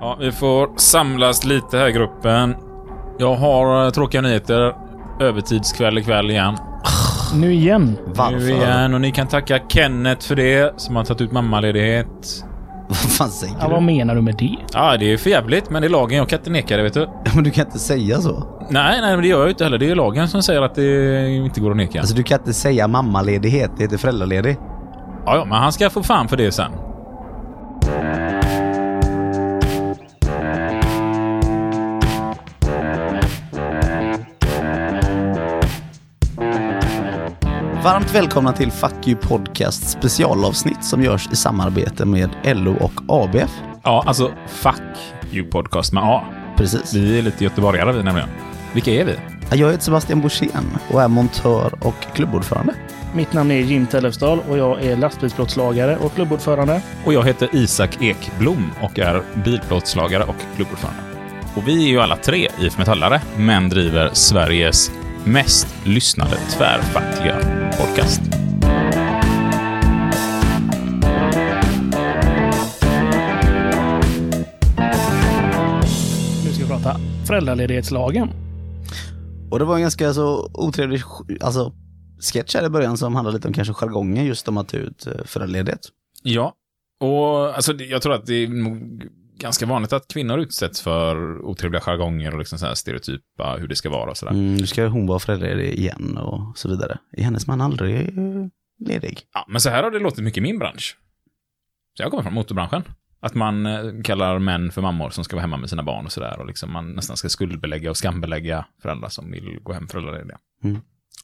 Ja, vi får samlas lite här gruppen. Jag har eh, tråkiga nyheter. Övertidskväll ikväll igen. Nu igen. Varför? Nu igen. Och ni kan tacka Kenneth för det, som har tagit ut mammaledighet. Vad fan säger Ja, vad du? menar du med det? Ja, det är för jävligt, men det är lagen. Jag kan inte neka det, vet du. Men du kan inte säga så. Nej, nej, men det gör jag ju inte heller. Det är lagen som säger att det inte går att neka. Alltså du kan inte säga mammaledighet, det heter föräldraledig. Ja, ja, men han ska få fan för det sen. Varmt välkomna till Fuck You Podcast specialavsnitt som görs i samarbete med LO och ABF. Ja, alltså fuck you podcast med A. Precis. Vi är lite göteborgare vi nämligen. Vilka är vi? Jag heter Sebastian Borssén och är montör och klubbordförande. Mitt namn är Jim Tellefsdal och jag är lastbilsplåtslagare och klubbordförande. Och jag heter Isak Ekblom och är bilplåtslagare och klubbordförande. Och vi är ju alla tre IF Metallare, men driver Sveriges mest lyssnade tvärfackliga podcast. Nu ska vi prata föräldraledighetslagen. Och det var en ganska så otrevlig alltså, sketch här i början som handlade lite om kanske jargongen just om att ta ut eh, föräldraledighet. Ja, och alltså, jag tror att det är ganska vanligt att kvinnor utsätts för otrevliga jargonger och liksom så här stereotypa hur det ska vara och sådär. Mm, nu ska hon vara föräldraledig igen och så vidare. Är hennes man aldrig eh, ledig? Ja, men så här har det låtit mycket i min bransch. Så jag kommer från motorbranschen. Att man eh, kallar män för mammor som ska vara hemma med sina barn och sådär. Och liksom man nästan ska skuldbelägga och skambelägga föräldrar som vill gå hem föräldralediga.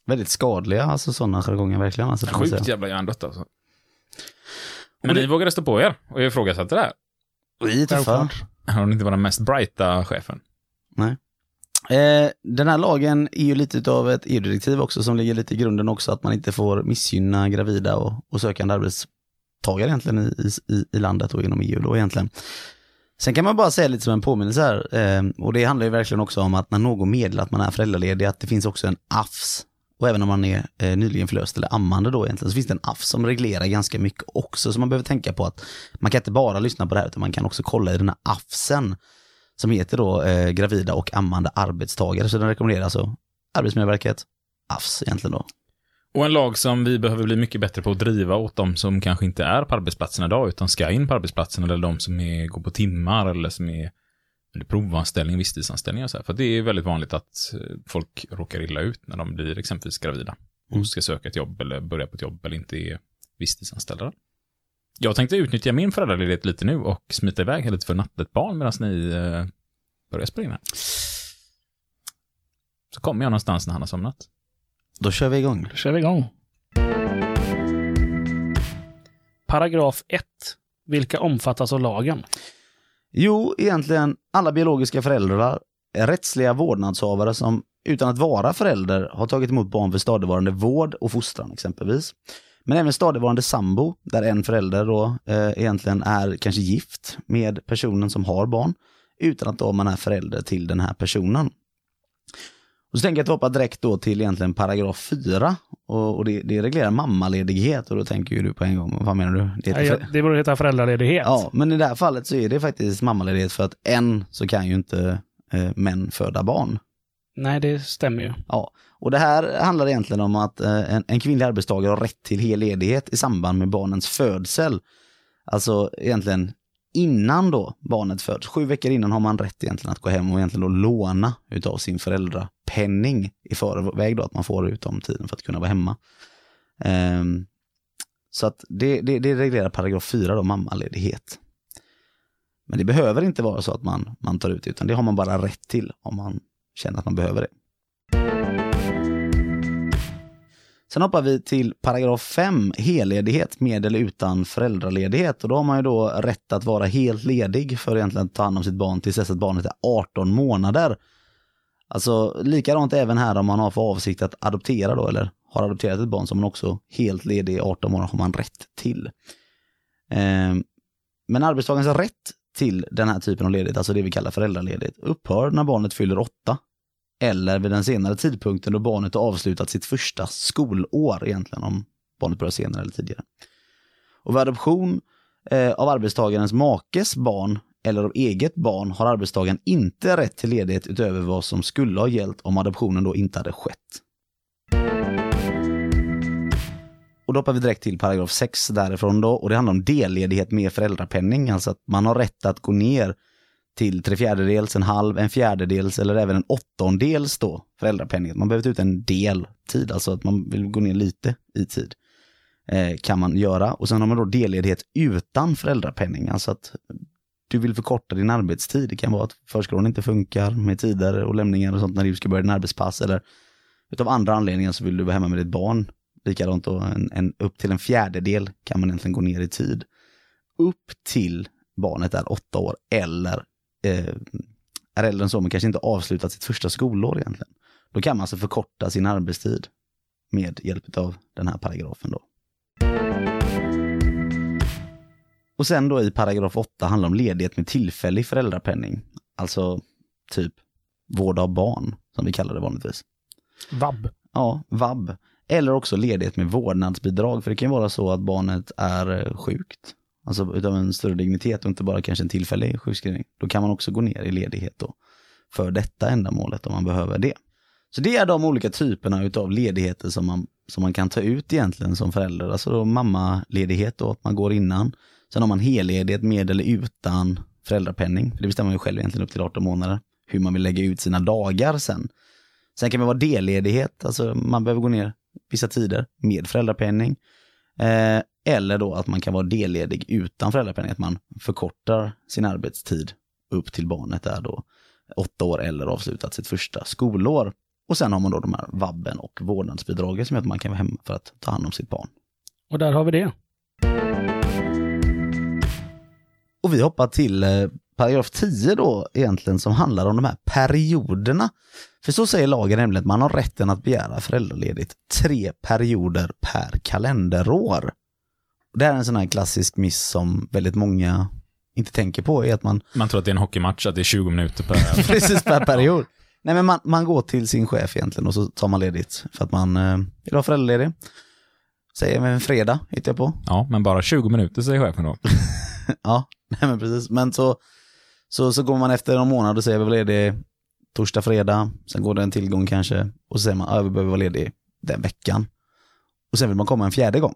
Väldigt skadliga, alltså sådana jargonger verkligen. Alltså, Sjukt jävla hjärndött alltså. Men ni vågade stå på er och ifrågasatte det här. Självklart. Har ni inte varit den mest brighta chefen? Eh, den här lagen är ju lite av ett EU-direktiv också som ligger lite i grunden också att man inte får missgynna gravida och, och sökande arbetstagare egentligen i, i, i landet och inom EU då egentligen. Sen kan man bara säga lite som en påminnelse här, eh, och det handlar ju verkligen också om att när någon meddelar att man är föräldraledig, att det finns också en AFS. Och även om man är eh, nyligen förlöst eller ammande då egentligen, så finns det en AFS som reglerar ganska mycket också. Så man behöver tänka på att man kan inte bara lyssna på det här, utan man kan också kolla i den här AFSen som heter då eh, gravida och ammande arbetstagare. Så den rekommenderar alltså Arbetsmiljöverket, AFS egentligen då. Och en lag som vi behöver bli mycket bättre på att driva åt de som kanske inte är på arbetsplatsen idag, utan ska in på arbetsplatsen, eller de som är, går på timmar, eller som är eller provanställning, visstidsanställning och så här. För det är väldigt vanligt att eh, folk råkar illa ut när de blir exempelvis gravida och Mm. ska söka ett jobb eller börja på ett jobb eller inte är visstidsanställda. Jag tänkte utnyttja min föräldraledighet lite nu och smita iväg lite för natt ett barn medan ni eh, börjar spela in här. Så kommer jag någonstans när han har somnat. Då kör vi igång. Då kör vi igång. Paragraf 1. Vilka omfattas av lagen? Jo, egentligen alla biologiska föräldrar är rättsliga vårdnadshavare som utan att vara förälder har tagit emot barn för stadigvarande vård och fostran exempelvis. Men även stadigvarande sambo, där en förälder då eh, egentligen är kanske gift med personen som har barn, utan att då man är förälder till den här personen. Och så tänker jag att vi hoppar direkt då till egentligen paragraf 4, och, och det, det reglerar mammaledighet, och då tänker ju du på en gång, vad menar du? Det heter för- Det borde heta föräldraledighet. Ja, men i det här fallet så är det faktiskt mammaledighet för att än så kan ju inte eh, män föda barn. Nej, det stämmer ju. Ja, och det här handlar egentligen om att eh, en, en kvinnlig arbetstagare har rätt till hel ledighet i samband med barnens födsel. Alltså egentligen innan då barnet föds. Sju veckor innan har man rätt egentligen att gå hem och egentligen då låna utav sin föräldrapenning i förväg då, att man får ut om tiden för att kunna vara hemma. Um, så att det, det, det reglerar paragraf 4 då, mammaledighet. Men det behöver inte vara så att man, man tar ut det, utan det har man bara rätt till om man känner att man behöver det. Sen hoppar vi till paragraf 5, helledighet med eller utan föräldraledighet. Och då har man ju då rätt att vara helt ledig för egentligen att ta hand om sitt barn tills dess att barnet är 18 månader. Alltså likadant även här om man har för avsikt att adoptera då, eller har adopterat ett barn som man också helt ledig i 18 månader har man rätt till. Eh, men arbetstagarens rätt till den här typen av ledighet, alltså det vi kallar föräldraledighet, upphör när barnet fyller 8 eller vid den senare tidpunkten då barnet har avslutat sitt första skolår egentligen, om barnet börjar senare eller tidigare. Och vid adoption eh, av arbetstagarens makes barn eller av eget barn har arbetstagaren inte rätt till ledighet utöver vad som skulle ha gällt om adoptionen då inte hade skett. Och då hoppar vi direkt till paragraf 6 därifrån då och det handlar om delledighet med föräldrapenning, alltså att man har rätt att gå ner till tre fjärdedels, en halv, en fjärdedels eller även en åttondels då föräldrapenning. Man behöver ta ut en del tid, alltså att man vill gå ner lite i tid. Eh, kan man göra. Och sen har man då delledighet utan föräldrapenning, alltså att du vill förkorta din arbetstid. Det kan vara att förskolan inte funkar med tider och lämningar och sånt när du ska börja din arbetspass eller utav andra anledningar så vill du vara hemma med ditt barn. Likadant då, en, en, upp till en fjärdedel kan man egentligen gå ner i tid. Upp till barnet är åtta år eller eh, är äldre än så men kanske inte avslutat sitt första skolår egentligen. Då kan man alltså förkorta sin arbetstid med hjälp av den här paragrafen då. Och sen då i paragraf 8 handlar om ledighet med tillfällig föräldrapenning. Alltså typ vård av barn, som vi kallar det vanligtvis. Vab. Ja, vab. Eller också ledighet med vårdnadsbidrag, för det kan vara så att barnet är eh, sjukt. Alltså utav en större dignitet och inte bara kanske en tillfällig sjukskrivning. Då kan man också gå ner i ledighet då. För detta ändamålet om man behöver det. Så det är de olika typerna utav ledigheter som man, som man kan ta ut egentligen som förälder. Alltså då mammaledighet då, att man går innan. Sen har man helledighet med eller utan föräldrapenning. Det bestämmer man ju själv egentligen upp till 18 månader. Hur man vill lägga ut sina dagar sen. Sen kan det vara delledighet, alltså man behöver gå ner vissa tider med föräldrapenning. Eh, eller då att man kan vara delledig utan föräldrapenning, att man förkortar sin arbetstid upp till barnet är då åtta år eller avslutat sitt första skolår. Och sen har man då de här vabben och vårdnadsbidraget som gör att man kan vara hemma för att ta hand om sitt barn. Och där har vi det. Och vi hoppar till eh, paragraf 10 då egentligen som handlar om de här perioderna. För så säger lagen nämligen att man har rätten att begära föräldraledigt tre perioder per kalenderår. Det här är en sån här klassisk miss som väldigt många inte tänker på är att man Man tror att det är en hockeymatch, att det är 20 minuter per... precis per period. Nej men man, man går till sin chef egentligen och så tar man ledigt för att man eh, vill ha föräldraledig. Säger en fredag, hittar jag på. ja, men bara 20 minuter säger chefen då. ja, nej men precis. Men så, så, så går man efter en månad och säger vi var ledig torsdag, fredag, sen går det en tillgång kanske och så säger man att vi behöver vara ledig den veckan. Och sen vill man komma en fjärde gång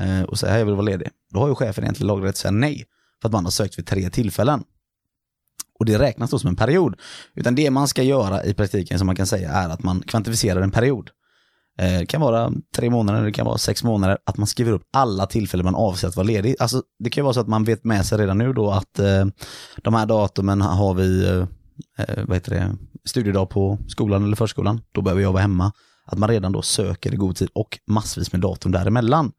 eh, och säga att jag vill vara ledig. Då har ju chefen egentligen lagrätt att säga nej för att man har sökt vid tre tillfällen. Och det räknas då som en period. Utan det man ska göra i praktiken som man kan säga är att man kvantifierar en period. Eh, det kan vara tre månader, det kan vara sex månader, att man skriver upp alla tillfällen man avser att vara ledig. Alltså, det kan ju vara så att man vet med sig redan nu då att eh, de här datumen har vi, eh, eh, vad heter det, studiedag på skolan eller förskolan, då behöver jag vara hemma. Att man redan då söker i god tid och massvis med datum däremellan.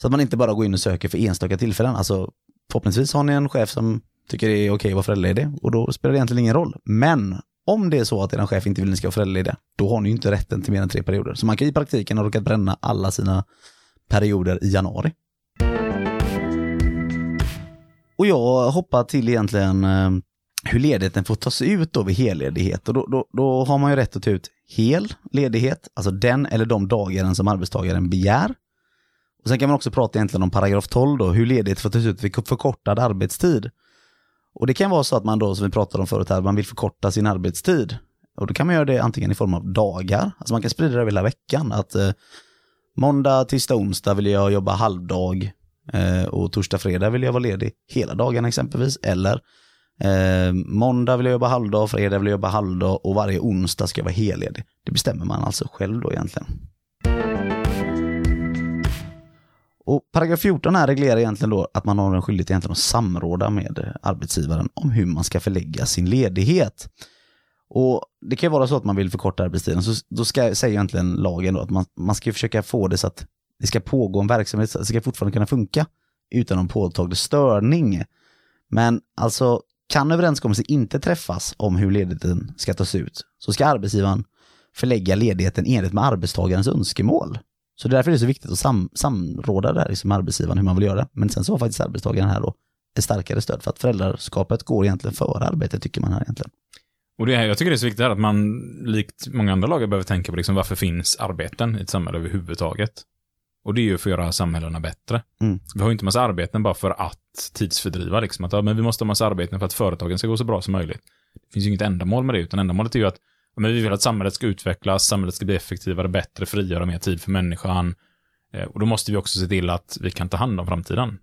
Så att man inte bara går in och söker för enstaka tillfällen. Alltså förhoppningsvis har ni en chef som tycker det är okej att vara föräldraledig och då spelar det egentligen ingen roll. Men om det är så att er chef inte vill att ni ska vara föräldralediga, då har ni ju inte rätten till mer än tre perioder. Så man kan i praktiken ha råkat bränna alla sina perioder i januari. Och jag hoppar till egentligen eh, hur ledigheten får tas ut då vid helledighet. Och då, då, då har man ju rätt att ta ut hel ledighet, alltså den eller de dagar som arbetstagaren begär. Och Sen kan man också prata egentligen om paragraf 12 då, hur ledighet får tas ut vid förkortad arbetstid. Och det kan vara så att man då, som vi pratade om förut här, man vill förkorta sin arbetstid. Och då kan man göra det antingen i form av dagar, alltså man kan sprida det över hela veckan. Att eh, måndag, tisdag, onsdag vill jag jobba halvdag eh, och torsdag, fredag vill jag vara ledig hela dagen exempelvis. Eller eh, måndag vill jag jobba halvdag, fredag vill jag jobba halvdag och varje onsdag ska jag vara helledig. Det bestämmer man alltså själv då egentligen. Och paragraf 14 här reglerar egentligen då att man har en skyldighet egentligen att samråda med eh, arbetsgivaren om hur man ska förlägga sin ledighet. Och det kan ju vara så att man vill förkorta arbetstiden, så då ska, säger egentligen lagen då att man, man ska försöka få det så att det ska pågå en verksamhet, så att det ska fortfarande kunna funka utan någon påtaglig störning. Men alltså, kan överenskommelse inte träffas om hur ledigheten ska tas ut, så ska arbetsgivaren förlägga ledigheten enligt med arbetstagarens önskemål. Så det är därför det så viktigt att sam, samråda där liksom med arbetsgivaren hur man vill göra. Men sen så har faktiskt arbetstagaren här då ett starkare stöd för att föräldraskapet går egentligen före arbetet tycker man här egentligen. Och det här, jag tycker det är så viktigt här att man, likt många andra lagar, behöver tänka på liksom varför finns arbeten i ett samhälle överhuvudtaget. Och det är ju för att göra samhällena bättre. Mm. Vi har ju inte massa arbeten bara för att tidsfördriva. Liksom. Att, ja, men vi måste ha massa arbeten för att företagen ska gå så bra som möjligt. Det finns ju inget ändamål med det, utan ändamålet är ju att men vi vill att samhället ska utvecklas, samhället ska bli effektivare, bättre, frigöra mer tid för människan. Eh, och då måste vi också se till att vi kan ta hand om framtiden.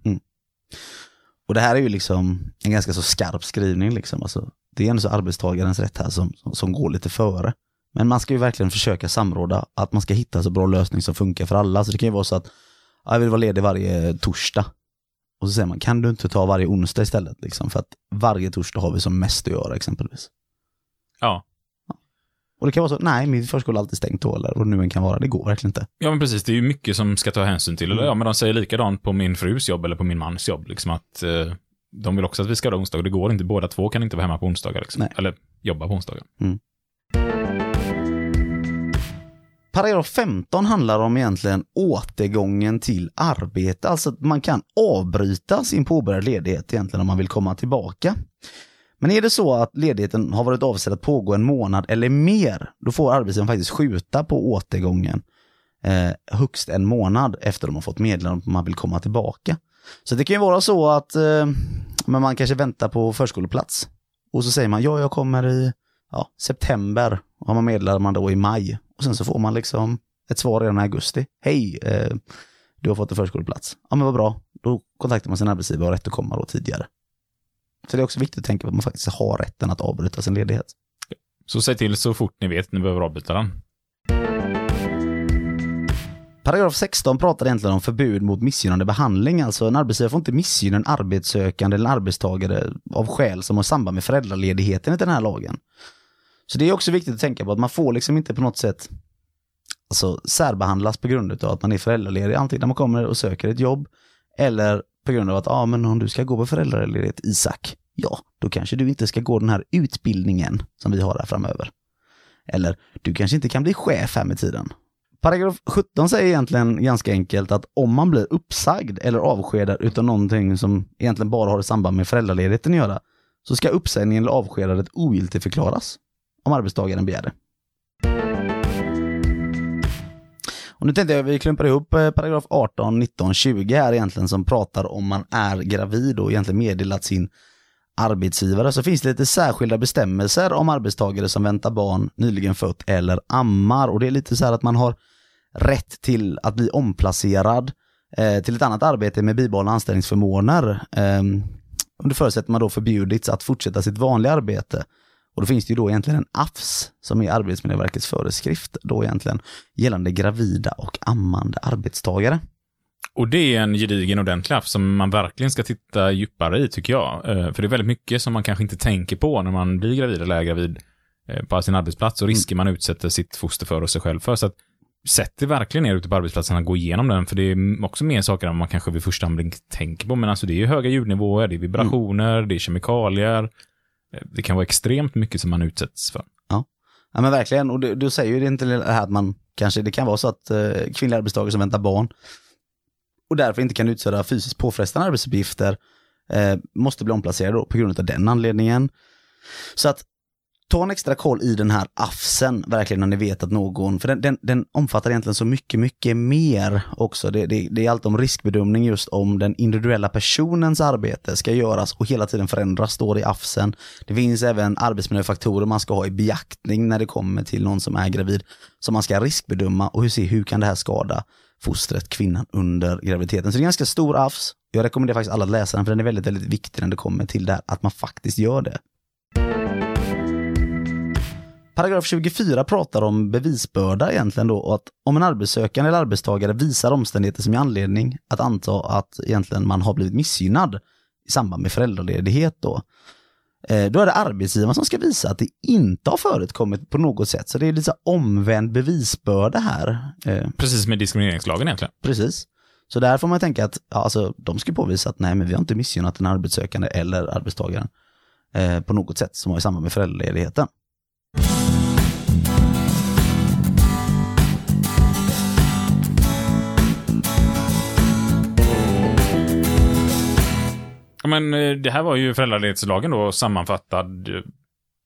Och det här är ju liksom en ganska så skarp skrivning. Liksom. Alltså, det är ändå så arbetstagarens rätt här som, som, går lite före. Men man ska ju verkligen försöka samråda, att man ska hitta så bra lösning som funkar för alla. Så det kan ju vara så att ja, jag vill vara ledig varje torsdag. Och så säger man, kan du inte ta varje onsdag istället? Liksom, för att varje torsdag har vi som mest att göra exempelvis. Ja. Och det kan vara så, nej min förskola är alltid stängt då, eller vad nu än kan vara. Det går verkligen inte. Ja, men precis. Det är ju mycket som ska ta hänsyn till. Mm. ja, men de säger likadant på min frus jobb eller på min mans jobb. Liksom att eh, de vill också att vi ska ha onsdagar. Det går inte. Båda två kan inte vara hemma på onsdagar. Liksom. Eller jobba på onsdagar. Paragraf 15 handlar om egentligen återgången till arbete, alltså att man kan avbryta sin påbörjade ledighet egentligen om man vill komma tillbaka. Men är det så att ledigheten har varit avsedd att pågå en månad eller mer, då får arbetsgivaren faktiskt skjuta på återgången eh, högst en månad efter de har fått meddelande om man vill komma tillbaka. Så det kan ju vara så att eh, men man kanske väntar på förskoleplats och så säger man ja, jag kommer i ja, september och man meddelar man då i maj. Och sen så får man liksom ett svar redan i augusti. Hej, eh, du har fått en förskoleplats. Ja men vad bra, då kontaktar man sin arbetsgivare och har rätt att komma då tidigare. Så det är också viktigt att tänka på att man faktiskt har rätten att avbryta sin ledighet. Så säg till så fort ni vet ni behöver avbryta den. Paragraf 16 pratar egentligen om förbud mot missgynnande behandling. Alltså en arbetsgivare får inte missgynna en arbetssökande eller en arbetstagare av skäl som har samband med föräldraledigheten i den här lagen. Så det är också viktigt att tänka på att man får liksom inte på något sätt alltså, särbehandlas på grund av att man är föräldraledig, antingen när man kommer och söker ett jobb eller på grund av att, ja ah, men om du ska gå på föräldraledighet Isak, ja, då kanske du inte ska gå den här utbildningen som vi har här framöver. Eller, du kanske inte kan bli chef här med tiden. Paragraf 17 säger egentligen ganska enkelt att om man blir uppsagd eller avskedad utan någonting som egentligen bara har i samband med föräldraledigheten att göra, så ska uppsägningen eller avskedandet ogiltigförklaras om arbetstagaren begär det. Och nu tänkte jag vi klumpar ihop eh, paragraf 18, 19, 20 här egentligen som pratar om man är gravid och egentligen meddelat sin arbetsgivare så finns det lite särskilda bestämmelser om arbetstagare som väntar barn nyligen fött eller ammar och det är lite så här att man har rätt till att bli omplacerad eh, till ett annat arbete med bibehållna anställningsförmåner. Eh, under förutsättning man då förbjudits att fortsätta sitt vanliga arbete. Och då finns det ju då egentligen en AFS som är Arbetsmiljöverkets föreskrift då egentligen gällande gravida och ammande arbetstagare. Och det är en gedigen ordentlig app som man verkligen ska titta djupare i, tycker jag. Eh, För det är väldigt mycket som man kanske inte tänker på när man blir gravid eller är gravid eh, på sin arbetsplats och risker man utsätter sitt foster för och sig själv för. Så att sätt det verkligen ner ute på arbetsplatsen och gå igenom den, för det är också mer saker än man kanske vid första anblick tänker på. Men alltså det är ju höga ljudnivåer, det är vibrationer, det är kemikalier. Eh, det kan vara extremt mycket som man utsätts för. Ja men verkligen, och du, du säger ju det inte det här att man kanske, det kan vara så att eh, kvinnliga arbetstagare som väntar barn och därför inte kan utföra fysiskt påfrestande arbetsuppgifter eh, måste bli omplacerade då på grund av den anledningen. Så att ta en extra koll i den här AFSen, verkligen när ni vet att någon, för den, den, den omfattar egentligen så mycket, mycket mer också. Det, det, det är allt om riskbedömning just om den individuella personens arbete ska göras och hela tiden förändras, står det i AFSen. Det finns även arbetsmiljöfaktorer man ska ha i beaktning när det kommer till någon som är gravid, som man ska riskbedöma och hur, se, hur kan det här skada fostret, kvinnan under graviditeten. Så det är en ganska stor AFS. Jag rekommenderar faktiskt alla att läsa den för den är väldigt, väldigt viktig när det kommer till det här, att man faktiskt gör det. Paragraf 24 pratar om bevisbörda egentligen då och att om en arbetssökande eller arbetstagare visar omständigheter som är anledning att anta att egentligen man har blivit missgynnad i samband med föräldraledighet då, eh, då är det arbetsgivaren som ska visa att det inte har förekommit på något sätt. Så det är lite omvänd bevisbörda här. Eh, Precis med diskrimineringslagen egentligen. Precis. Så där får man tänka att ja, alltså, de ska påvisa att nej, men vi har inte missgynnat den arbetssökande eller arbetstagaren eh, på något sätt som har i samband med föräldraledigheten. Ja, men eh, det här var ju föräldraledighetslagen då sammanfattad eh,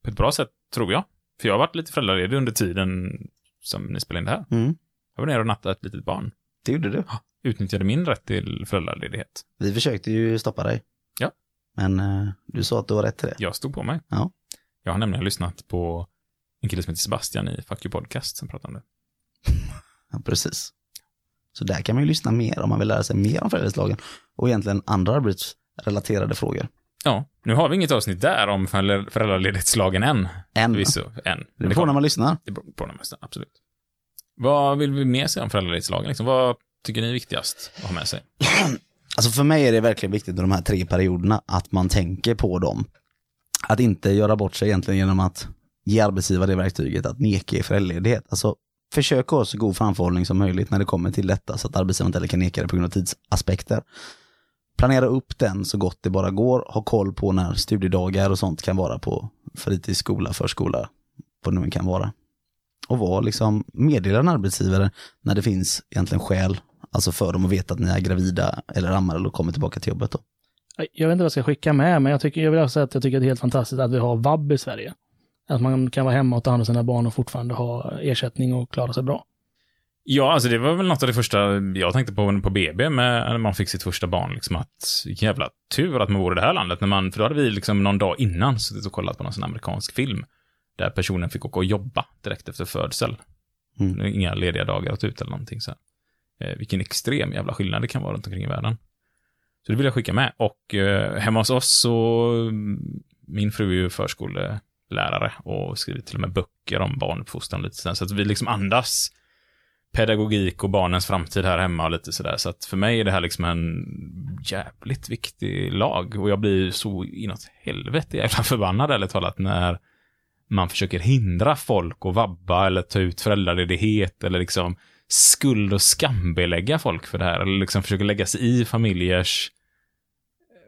på ett bra sätt, tror jag. För jag har varit lite föräldraledig under tiden som ni spelade in det här. Mm. Jag var nere och nattade ett litet barn. Det gjorde du. Utnyttjade min rätt till föräldraledighet. Vi försökte ju stoppa dig. Ja. Men eh, du sa att du var rätt till det. Jag stod på mig. Ja. Jag har nämligen lyssnat på en kille som heter Sebastian i Fuck You Podcast som pratar om det. Ja, precis. Så där kan man ju lyssna mer om man vill lära sig mer om föräldraledighetslagen och egentligen andra arbetsrelaterade frågor. Ja, nu har vi inget avsnitt där om föräldra- föräldraledighetslagen än. Än. Förvisso, än. Det beror på när man lyssnar. Det beror på när man lyssnar, absolut. Vad vill vi mer säga om föräldraledighetslagen? Liksom, vad tycker ni är viktigast att ha med sig? Alltså för mig är det verkligen viktigt med de här tre perioderna, att man tänker på dem. Att inte göra bort sig egentligen genom att ge arbetsgivare det verktyget att neka i föräldraledighet. Alltså försök ha så god framförhållning som möjligt när det kommer till detta så att arbetsgivaren inte heller kan neka det på grund av tidsaspekter. Planera upp den så gott det bara går. Ha koll på när studiedagar och sånt kan vara på fritidsskola, förskola, vad det nu kan vara. Och var liksom meddela en arbetsgivare när det finns egentligen skäl Alltså för dem att veta att ni är gravida eller ammar eller kommer tillbaka till jobbet då. Jag vet inte vad jag ska skicka med, men jag, tycker, jag vill också säga att jag tycker att det är helt fantastiskt att vi har vab i Sverige. Att man kan vara hemma och ta hand om sina barn och fortfarande ha ersättning och klara sig bra. Ja, alltså det var väl något av det första jag tänkte på på BB med när man fick sitt första barn. Liksom att jävla tur att man bor i det här landet. När man, för då hade vi liksom någon dag innan suttit och kollat på någon sån amerikansk film. Där personen fick åka och jobba direkt efter födsel. Mm. Inga lediga dagar att ta ut eller någonting så här. Eh, vilken extrem jävla skillnad det kan vara runt omkring i världen. Så det vill jag skicka med. Och eh, hemma hos oss så, mm, min fru är ju lärare och skriver till och med böcker om barnuppfostran lite sådär. Så att vi liksom andas pedagogik och barnens framtid här hemma och lite sådär. Så att för mig är det här liksom en jävligt viktig lag. Och jag blir så inåt helvete jävla förbannad ärligt talat när man försöker hindra folk att vabba eller ta ut föräldraledighet eller liksom skuld och skambelägga folk för det här. Eller liksom försöker lägga sig i familjers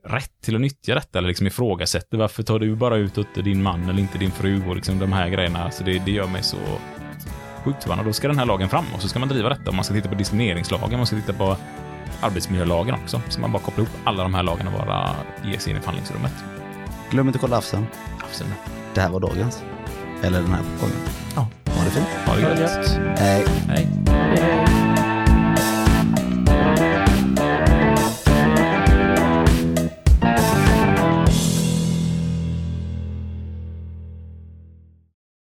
rätt till att nyttja detta. Eller liksom ifrågasätter varför tar du bara ut din man eller inte din fru och liksom de här grejerna. Alltså det, det gör mig så sjukt förbannad. Då ska den här lagen fram och så ska man driva detta. Och man ska titta på diskrimineringslagen, man ska titta på arbetsmiljölagen också. Så man bara kopplar ihop alla de här lagarna och bara ger sig in i förhandlingsrummet. Glöm inte att kolla afsen. Absolut. Det här var dagens. Eller den här gången. Ja. Ha det fint. Ha det gött. Hej. Hej.